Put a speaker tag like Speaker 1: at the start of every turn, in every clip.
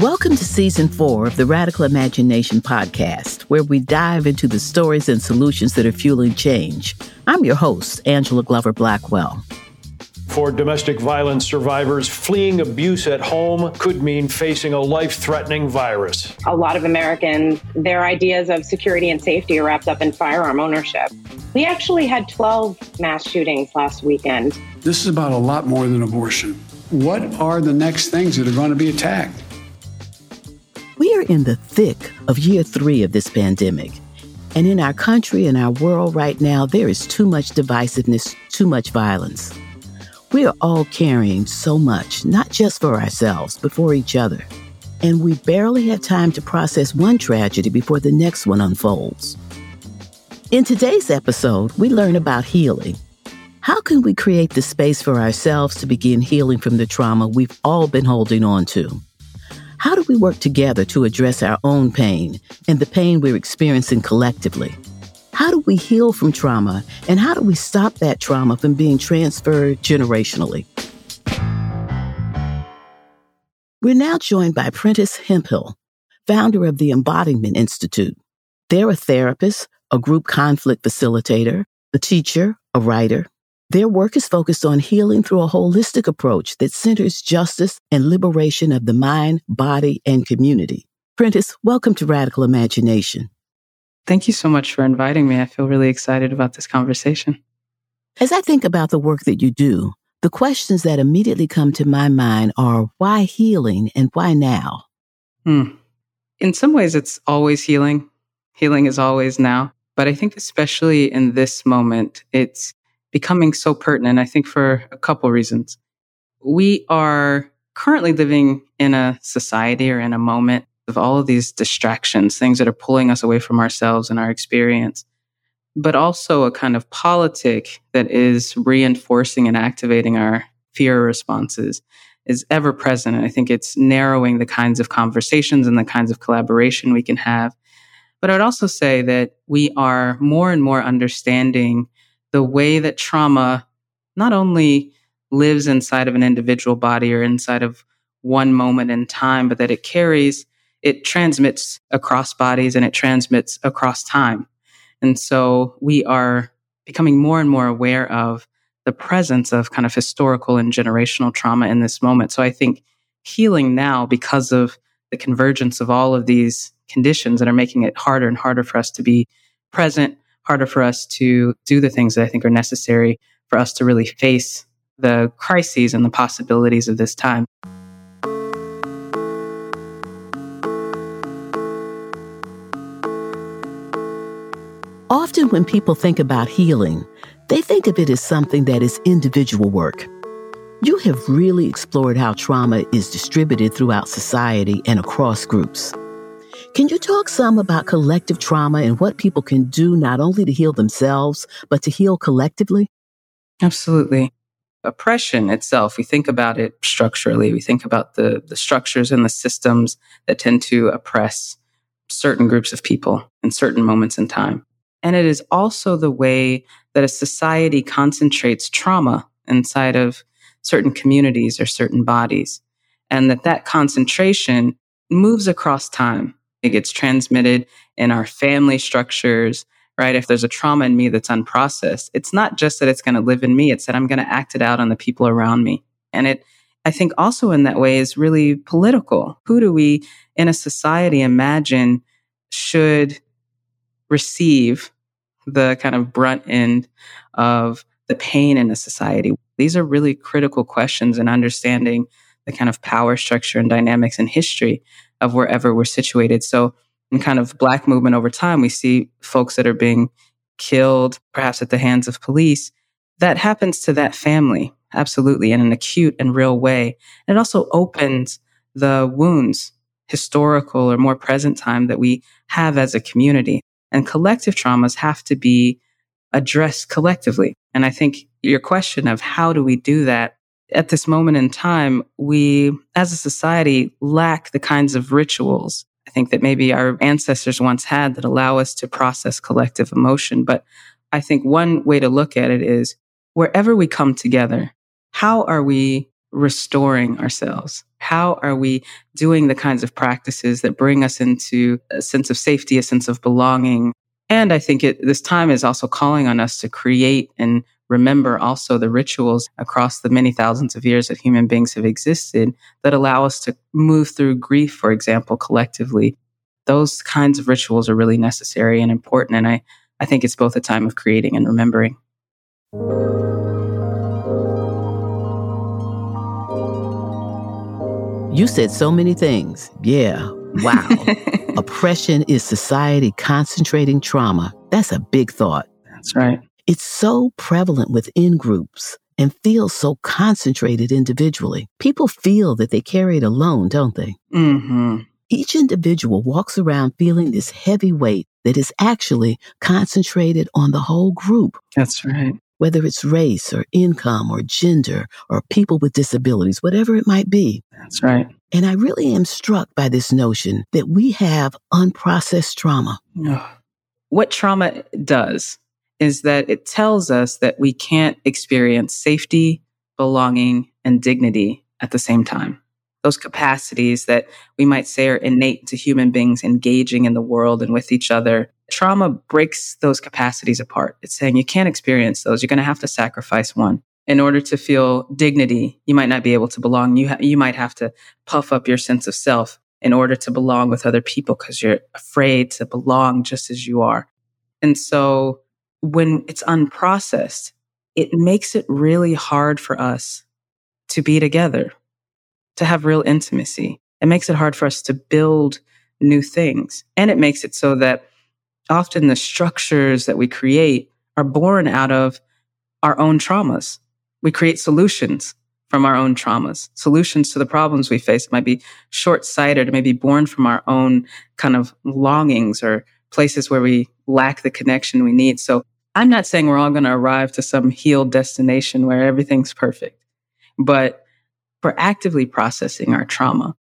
Speaker 1: Welcome to season four of the Radical Imagination podcast, where we dive into the stories and solutions that are fueling change. I'm your host, Angela Glover Blackwell.
Speaker 2: For domestic violence survivors, fleeing abuse at home could mean facing a life threatening virus.
Speaker 3: A lot of Americans, their ideas of security and safety are wrapped up in firearm ownership. We actually had 12 mass shootings last weekend.
Speaker 4: This is about a lot more than abortion. What are the next things that are going to be attacked?
Speaker 1: We are in the thick of year three of this pandemic. And in our country and our world right now, there is too much divisiveness, too much violence. We are all carrying so much, not just for ourselves, but for each other. And we barely have time to process one tragedy before the next one unfolds. In today's episode, we learn about healing. How can we create the space for ourselves to begin healing from the trauma we've all been holding on to? How do we work together to address our own pain and the pain we're experiencing collectively? How do we heal from trauma and how do we stop that trauma from being transferred generationally? We're now joined by Prentice Hemphill, founder of the Embodiment Institute. They're a therapist, a group conflict facilitator, a teacher, a writer. Their work is focused on healing through a holistic approach that centers justice and liberation of the mind, body, and community. Prentice, welcome to Radical Imagination.
Speaker 5: Thank you so much for inviting me. I feel really excited about this conversation.
Speaker 1: As I think about the work that you do, the questions that immediately come to my mind are why healing and why now?
Speaker 5: Hmm. In some ways, it's always healing. Healing is always now. But I think, especially in this moment, it's becoming so pertinent, I think, for a couple reasons. We are currently living in a society or in a moment of all of these distractions, things that are pulling us away from ourselves and our experience, but also a kind of politic that is reinforcing and activating our fear responses is ever present. And I think it's narrowing the kinds of conversations and the kinds of collaboration we can have. But I'd also say that we are more and more understanding the way that trauma not only lives inside of an individual body or inside of one moment in time, but that it carries it transmits across bodies and it transmits across time. And so we are becoming more and more aware of the presence of kind of historical and generational trauma in this moment. So I think healing now because of the convergence of all of these conditions that are making it harder and harder for us to be present, harder for us to do the things that I think are necessary for us to really face the crises and the possibilities of this time.
Speaker 1: Often, when people think about healing, they think of it as something that is individual work. You have really explored how trauma is distributed throughout society and across groups. Can you talk some about collective trauma and what people can do not only to heal themselves, but to heal collectively?
Speaker 5: Absolutely. Oppression itself, we think about it structurally. We think about the, the structures and the systems that tend to oppress certain groups of people in certain moments in time. And it is also the way that a society concentrates trauma inside of certain communities or certain bodies. And that that concentration moves across time. It gets transmitted in our family structures, right? If there's a trauma in me that's unprocessed, it's not just that it's going to live in me. It's that I'm going to act it out on the people around me. And it, I think also in that way is really political. Who do we in a society imagine should receive the kind of brunt end of the pain in a society? These are really critical questions in understanding the kind of power structure and dynamics and history of wherever we're situated. So, in kind of black movement over time, we see folks that are being killed, perhaps at the hands of police. That happens to that family, absolutely, in an acute and real way. And it also opens the wounds, historical or more present time, that we have as a community. And collective traumas have to be addressed collectively. And I think your question of how do we do that at this moment in time, we as a society lack the kinds of rituals I think that maybe our ancestors once had that allow us to process collective emotion. But I think one way to look at it is wherever we come together, how are we restoring ourselves? How are we doing the kinds of practices that bring us into a sense of safety, a sense of belonging? And I think it, this time is also calling on us to create and remember also the rituals across the many thousands of years that human beings have existed that allow us to move through grief, for example, collectively. Those kinds of rituals are really necessary and important. And I, I think it's both a time of creating and remembering.
Speaker 1: You said so many things. Yeah. Wow. Oppression is society concentrating trauma. That's a big thought.
Speaker 5: That's right.
Speaker 1: It's so prevalent within groups and feels so concentrated individually. People feel that they carry it alone, don't they?
Speaker 5: Mm-hmm.
Speaker 1: Each individual walks around feeling this heavy weight that is actually concentrated on the whole group.
Speaker 5: That's right.
Speaker 1: Whether it's race or income or gender or people with disabilities, whatever it might be.
Speaker 5: That's right.
Speaker 1: And I really am struck by this notion that we have unprocessed trauma.
Speaker 5: What trauma does is that it tells us that we can't experience safety, belonging, and dignity at the same time. Those capacities that we might say are innate to human beings engaging in the world and with each other. Trauma breaks those capacities apart. It's saying you can't experience those. You're going to have to sacrifice one in order to feel dignity, you might not be able to belong. You, ha- you might have to puff up your sense of self in order to belong with other people because you're afraid to belong just as you are. And so when it's unprocessed, it makes it really hard for us to be together, to have real intimacy. It makes it hard for us to build new things. And it makes it so that often the structures that we create are born out of our own traumas we create solutions from our own traumas, solutions to the problems we face. It might be short sighted, it may be born from our own kind of longings or places where we lack the connection we need. So I'm not saying we're all going to arrive to some healed destination where everything's perfect, but we're actively processing our trauma.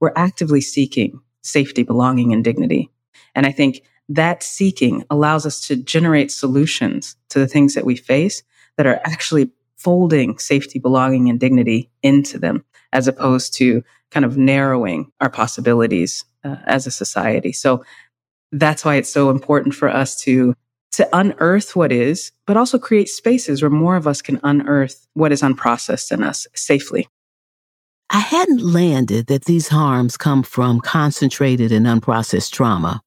Speaker 5: We're actively seeking safety, belonging, and dignity. And I think that seeking allows us to generate solutions to the things that we face that are actually folding safety, belonging, and dignity into them, as opposed to kind of narrowing our possibilities uh, as a society. So that's why it's so important for us to to unearth what is, but also create spaces where more of us can unearth what is unprocessed in us safely.
Speaker 1: I hadn't landed that these harms come from concentrated and unprocessed trauma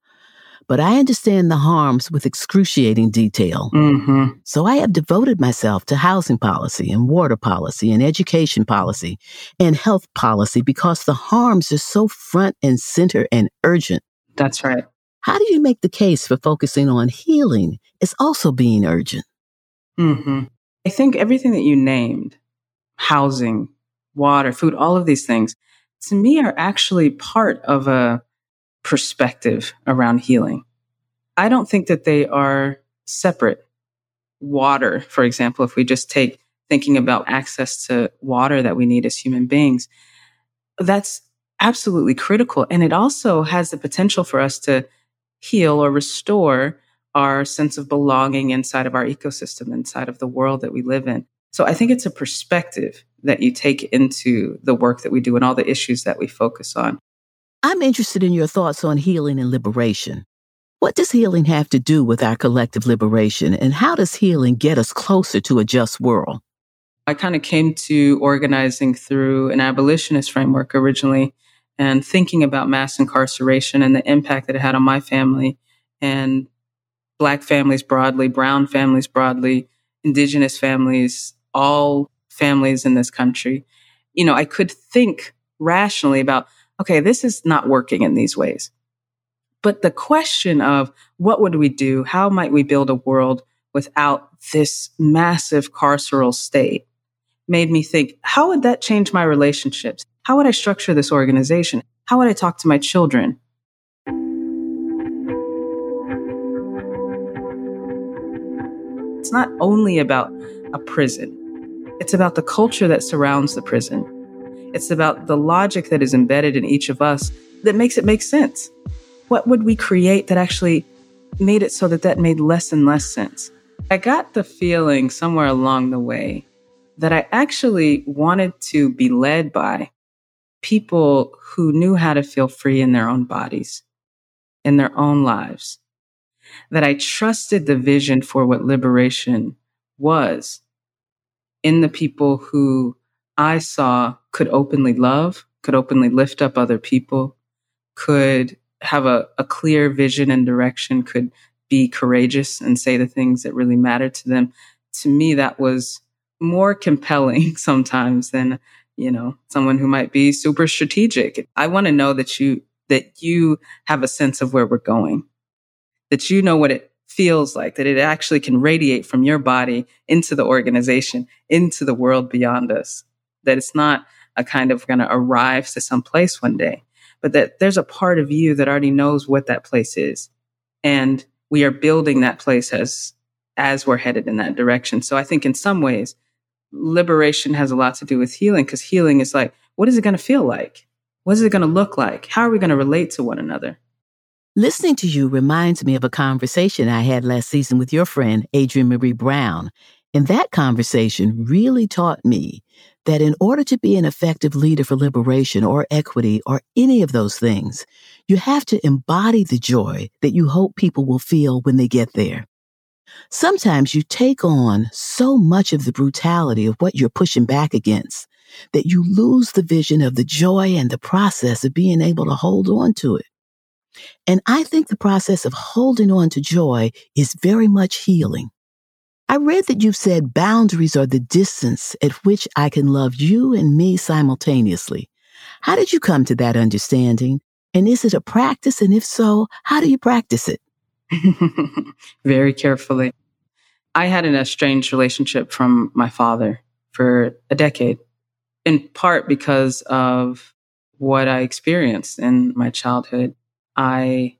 Speaker 1: but I understand the harms with excruciating detail.
Speaker 5: Mm-hmm.
Speaker 1: So I have devoted myself to housing policy and water policy and education policy and health policy because the harms are so front and center and urgent.
Speaker 5: That's right.
Speaker 1: How do you make the case for focusing on healing is also being urgent?
Speaker 5: Mm-hmm. I think everything that you named, housing, water, food, all of these things, to me are actually part of a perspective around healing. I don't think that they are separate. Water, for example, if we just take thinking about access to water that we need as human beings, that's absolutely critical. And it also has the potential for us to heal or restore our sense of belonging inside of our ecosystem, inside of the world that we live in. So I think it's a perspective that you take into the work that we do and all the issues that we focus on.
Speaker 1: I'm interested in your thoughts on healing and liberation. What does healing have to do with our collective liberation, and how does healing get us closer to a just world?
Speaker 5: I kind of came to organizing through an abolitionist framework originally and thinking about mass incarceration and the impact that it had on my family and Black families broadly, Brown families broadly, Indigenous families, all families in this country. You know, I could think rationally about okay, this is not working in these ways. But the question of what would we do? How might we build a world without this massive carceral state made me think, how would that change my relationships? How would I structure this organization? How would I talk to my children? It's not only about a prison. It's about the culture that surrounds the prison. It's about the logic that is embedded in each of us that makes it make sense. What would we create that actually made it so that that made less and less sense? I got the feeling somewhere along the way that I actually wanted to be led by people who knew how to feel free in their own bodies, in their own lives, that I trusted the vision for what liberation was in the people who I saw could openly love, could openly lift up other people, could have a, a clear vision and direction, could be courageous and say the things that really mattered to them. To me, that was more compelling sometimes than, you know, someone who might be super strategic. I want to know that you, that you have a sense of where we're going, that you know what it feels like, that it actually can radiate from your body into the organization, into the world beyond us, that it's not a kind of going to arrive to some place one day, but that there's a part of you that already knows what that place is. And we are building that place as, as we're headed in that direction. So I think in some ways, liberation has a lot to do with healing because healing is like, what is it going to feel like? What is it going to look like? How are we going to relate to one another?
Speaker 1: Listening to you reminds me of a conversation I had last season with your friend, Adrienne Maree Brown. And that conversation really taught me that in order to be an effective leader for liberation or equity or any of those things, you have to embody the joy that you hope people will feel when they get there. Sometimes you take on so much of the brutality of what you're pushing back against that you lose the vision of the joy and the process of being able to hold on to it. And I think the process of holding on to joy is very much healing. I read that you've said boundaries are the distance at which I can love you and me simultaneously. How did you come to that understanding? And is it a practice? And if so, how do you practice it?
Speaker 5: Very carefully. I had an estranged relationship from my father for a decade, in part because of what I experienced in my childhood. I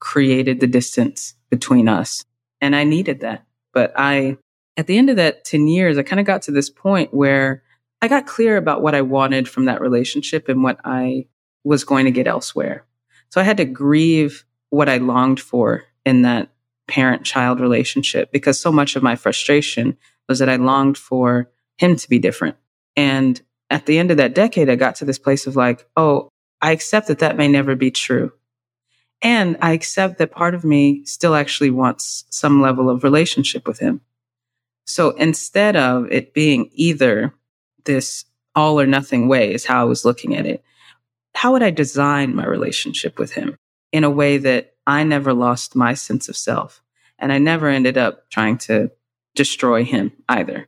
Speaker 5: created the distance between us, and I needed that. But I, at the end of that 10 years, I kind of got to this point where I got clear about what I wanted from that relationship and what I was going to get elsewhere. So I had to grieve what I longed for in that parent child relationship because so much of my frustration was that I longed for him to be different. And at the end of that decade, I got to this place of like, oh, I accept that that may never be true. And I accept that part of me still actually wants some level of relationship with him. So instead of it being either this all or nothing way is how I was looking at it, how would I design my relationship with him in a way that I never lost my sense of self? And I never ended up trying to destroy him either.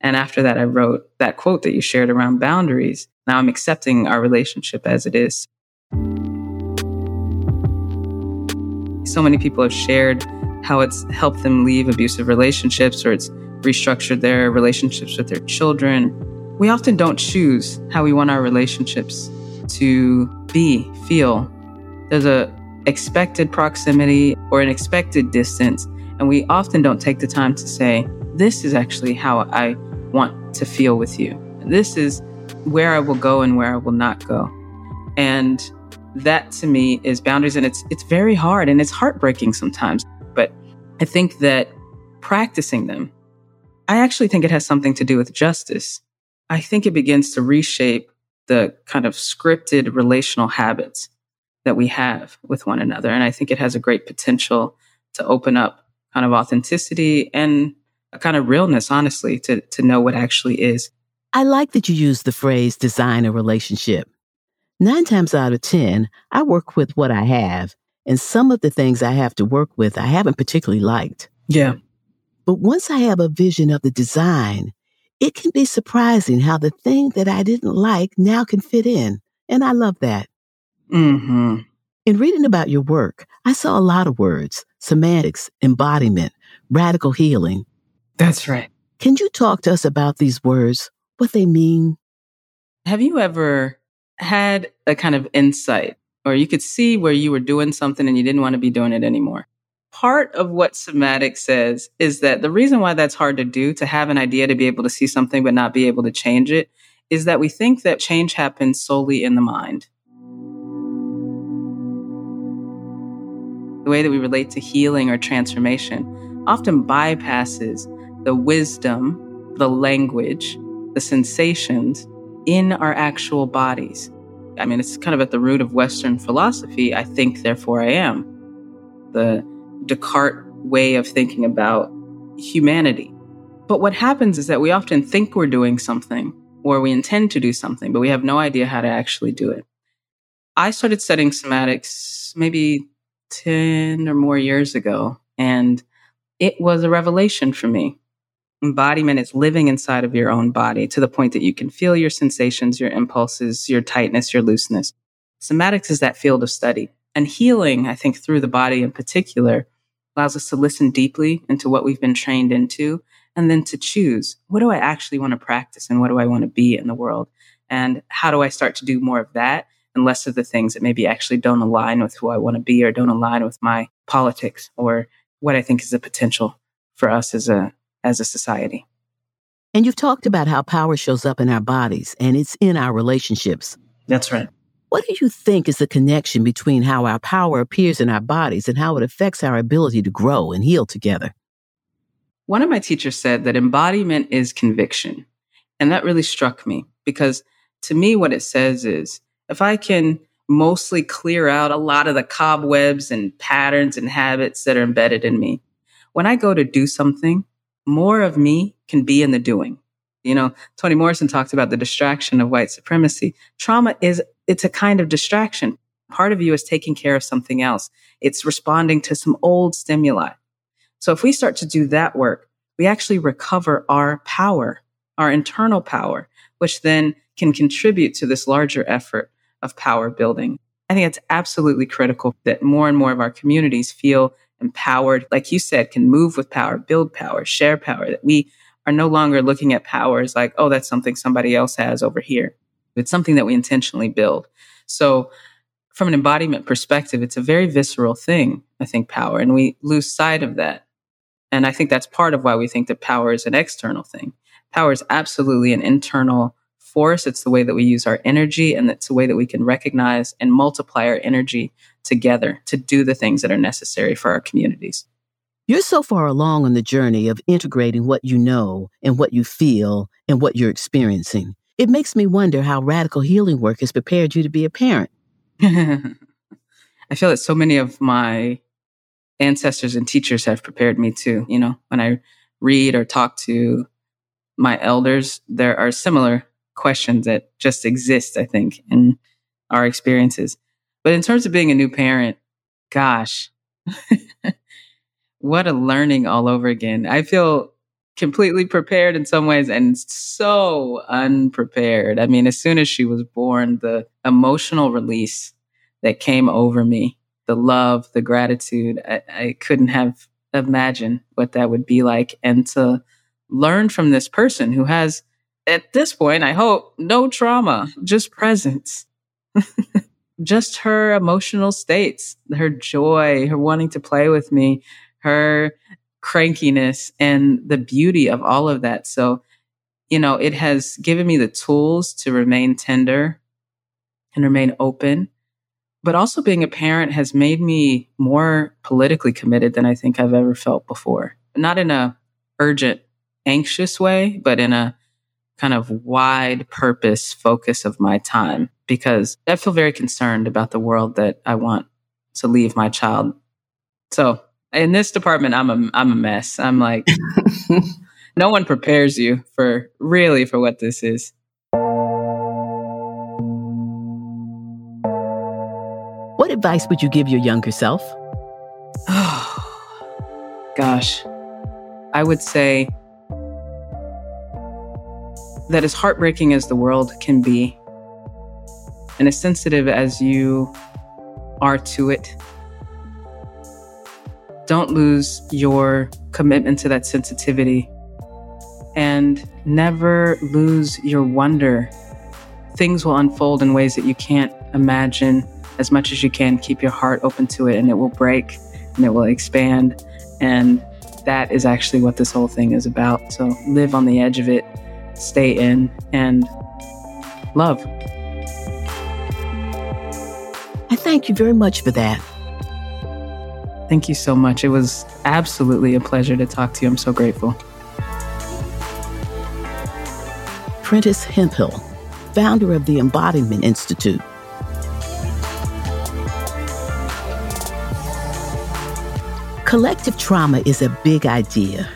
Speaker 5: And after that, I wrote that quote that you shared around boundaries. Now I'm accepting our relationship as it is. So many people have shared how it's helped them leave abusive relationships or it's restructured their relationships with their children. We often don't choose how we want our relationships to be, feel. There's a expected proximity or an expected distance, and we often don't take the time to say, this is actually how I want to feel with you. This is where I will go and where I will not go. And that to me is boundaries and it's it's very hard and it's heartbreaking sometimes but i think that practicing them i actually think it has something to do with justice i think it begins to reshape the kind of scripted relational habits that we have with one another and i think it has a great potential to open up kind of authenticity and a kind of realness honestly to to know what actually is
Speaker 1: i like that you use the phrase design a relationship Nine times out of 10, I work with what I have, and some of the things I have to work with I haven't particularly liked.
Speaker 5: Yeah.
Speaker 1: But once I have a vision of the design, it can be surprising how the thing that I didn't like now can fit in. And I love that.
Speaker 5: Mm-hmm.
Speaker 1: In reading about your work, I saw a lot of words somatics, embodiment, radical healing.
Speaker 5: That's right.
Speaker 1: Can you talk to us about these words, what they mean?
Speaker 5: Have you ever had a kind of insight or you could see where you were doing something and you didn't want to be doing it anymore. Part of what somatic says is that the reason why that's hard to do, to have an idea to be able to see something but not be able to change it, is that we think that change happens solely in the mind. The way that we relate to healing or transformation often bypasses the wisdom, the language, the sensations in our actual bodies. I mean, it's kind of at the root of Western philosophy. I think, therefore I am. The Descartes way of thinking about humanity. But what happens is that we often think we're doing something or we intend to do something, but we have no idea how to actually do it. I started studying somatics maybe 10 or more years ago, and it was a revelation for me. Embodiment is living inside of your own body to the point that you can feel your sensations, your impulses, your tightness, your looseness. Somatics is that field of study. And healing, I think, through the body in particular, allows us to listen deeply into what we've been trained into and then to choose what do I actually want to practice and what do I want to be in the world? And how do I start to do more of that and less of the things that maybe actually don't align with who I want to be or don't align with my politics or what I think is the potential for us as a as a society.
Speaker 1: And you've talked about how power shows up in our bodies and it's in our relationships.
Speaker 5: That's right.
Speaker 1: What do you think is the connection between how our power appears in our bodies and how it affects our ability to grow and heal together?
Speaker 5: One of my teachers said that embodiment is conviction. And that really struck me because to me, what it says is if I can mostly clear out a lot of the cobwebs and patterns and habits that are embedded in me, when I go to do something, more of me can be in the doing. You know, Toni Morrison talks about the distraction of white supremacy. Trauma is, it's a kind of distraction. Part of you is taking care of something else. It's responding to some old stimuli. So if we start to do that work, we actually recover our power, our internal power, which then can contribute to this larger effort of power building. I think it's absolutely critical that more and more of our communities feel empowered, like you said, can move with power, build power, share power, that we are no longer looking at power as like, oh, that's something somebody else has over here. It's something that we intentionally build. So from an embodiment perspective, it's a very visceral thing, I think, power, and we lose sight of that. And I think that's part of why we think that power is an external thing. Power is absolutely an internal force. It's the way that we use our energy, and it's the way that we can recognize and multiply our energy together to do the things that are necessary for our communities.
Speaker 1: You're so far along on the journey of integrating what you know and what you feel and what you're experiencing. It makes me wonder how radical healing work has prepared you to be a parent.
Speaker 5: I feel that so many of my ancestors and teachers have prepared me to. You know, when I read or talk to my elders, there are similar questions that just exist, I think, in our experiences. But in terms of being a new parent, gosh, what a learning all over again. I feel completely prepared in some ways and so unprepared. I mean, as soon as she was born, the emotional release that came over me the love, the gratitude. I, I couldn't have imagined what that would be like. And to learn from this person who has, at this point, I hope, no trauma, just presence. just her emotional states, her joy, her wanting to play with me, her crankiness, and the beauty of all of that. So, you know, it has given me the tools to remain tender and remain open but also being a parent has made me more politically committed than I think I've ever felt before. Not in a urgent, anxious way, but in a kind of wide purpose focus of my time because I feel very concerned about the world that I want to leave my child. So in this department, I'm a, I'm a mess. I'm like, no one prepares you for really for what this is.
Speaker 1: What advice would you give your younger self?
Speaker 5: Gosh, I would say that as heartbreaking as the world can be, and as sensitive as you are to it, don't lose your commitment to that sensitivity and never lose your wonder. Things will unfold in ways that you can't imagine as much as you can. Keep your heart open to it, and it will break and it will expand. And that is actually what this whole thing is about. So live on the edge of it, stay in, and love.
Speaker 1: I thank you very much for that.
Speaker 5: Thank you so much. It was absolutely a pleasure to talk to you. I'm so grateful.
Speaker 1: Prentice Hemphill, founder of the Embodiment Institute. Collective trauma is a big idea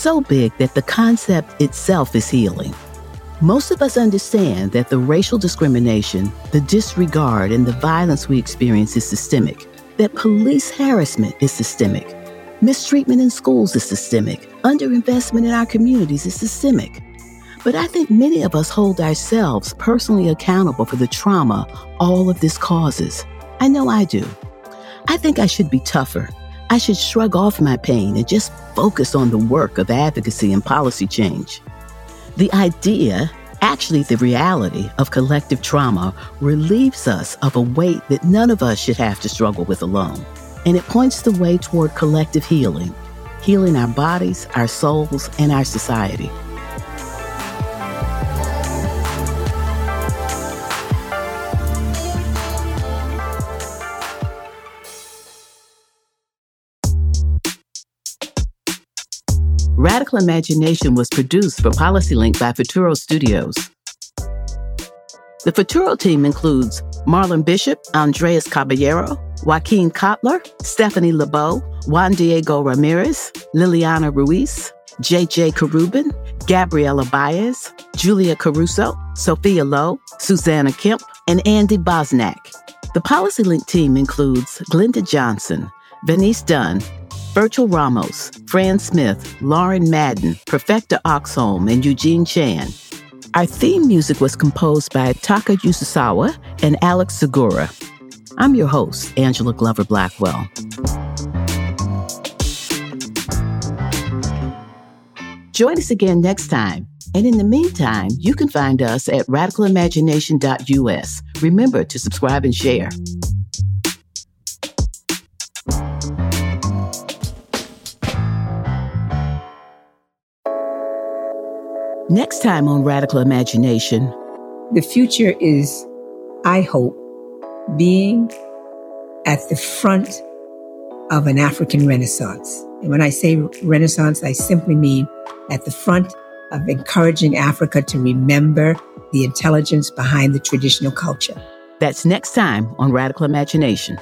Speaker 1: so big that the concept itself is healing. Most of us understand that the racial discrimination, the disregard, and the violence we experience is systemic, that police harassment is systemic, mistreatment in schools is systemic, underinvestment in our communities is systemic. But I think many of us hold ourselves personally accountable for the trauma all of this causes. I know I do. I think I should be tougher. I should shrug off my pain and just focus on the work of advocacy and policy change. The idea, actually the reality, of collective trauma relieves us of a weight that none of us should have to struggle with alone. And it points the way toward collective healing, healing our bodies, our souls, and our society. Radical Imagination was produced for PolicyLink by Futuro Studios. The Futuro team includes Marlon Bishop, Andrés Caballero, Joaquin Cotler, Stephanie Lebow, Juan Diego Ramirez, Liliana Ruiz, JJ Carubin, Gabriela Baez, Julia Caruso, Sophia Lowe, Susanna Kemp, and Andy Bosnak. The PolicyLink team includes Glenda Johnson, Vanice Dunn, Virgil Ramos, Fran Smith, Lauren Madden, Perfecta Oxholm, and Eugene Chan. Our theme music was composed by Taka Yasuzawa and Alex Sugiura. I'm your host, Angela Glover Blackwell. Join us again next time. And in the meantime, you can find us at radicalimagination.us. Remember to subscribe and share. Next time on Radical Imagination.
Speaker 6: The future is, I hope, being at the front of an African Renaissance. And when I say Renaissance, I simply mean at the front of encouraging Africa to remember the intelligence behind the traditional culture.
Speaker 1: That's next time on Radical Imagination.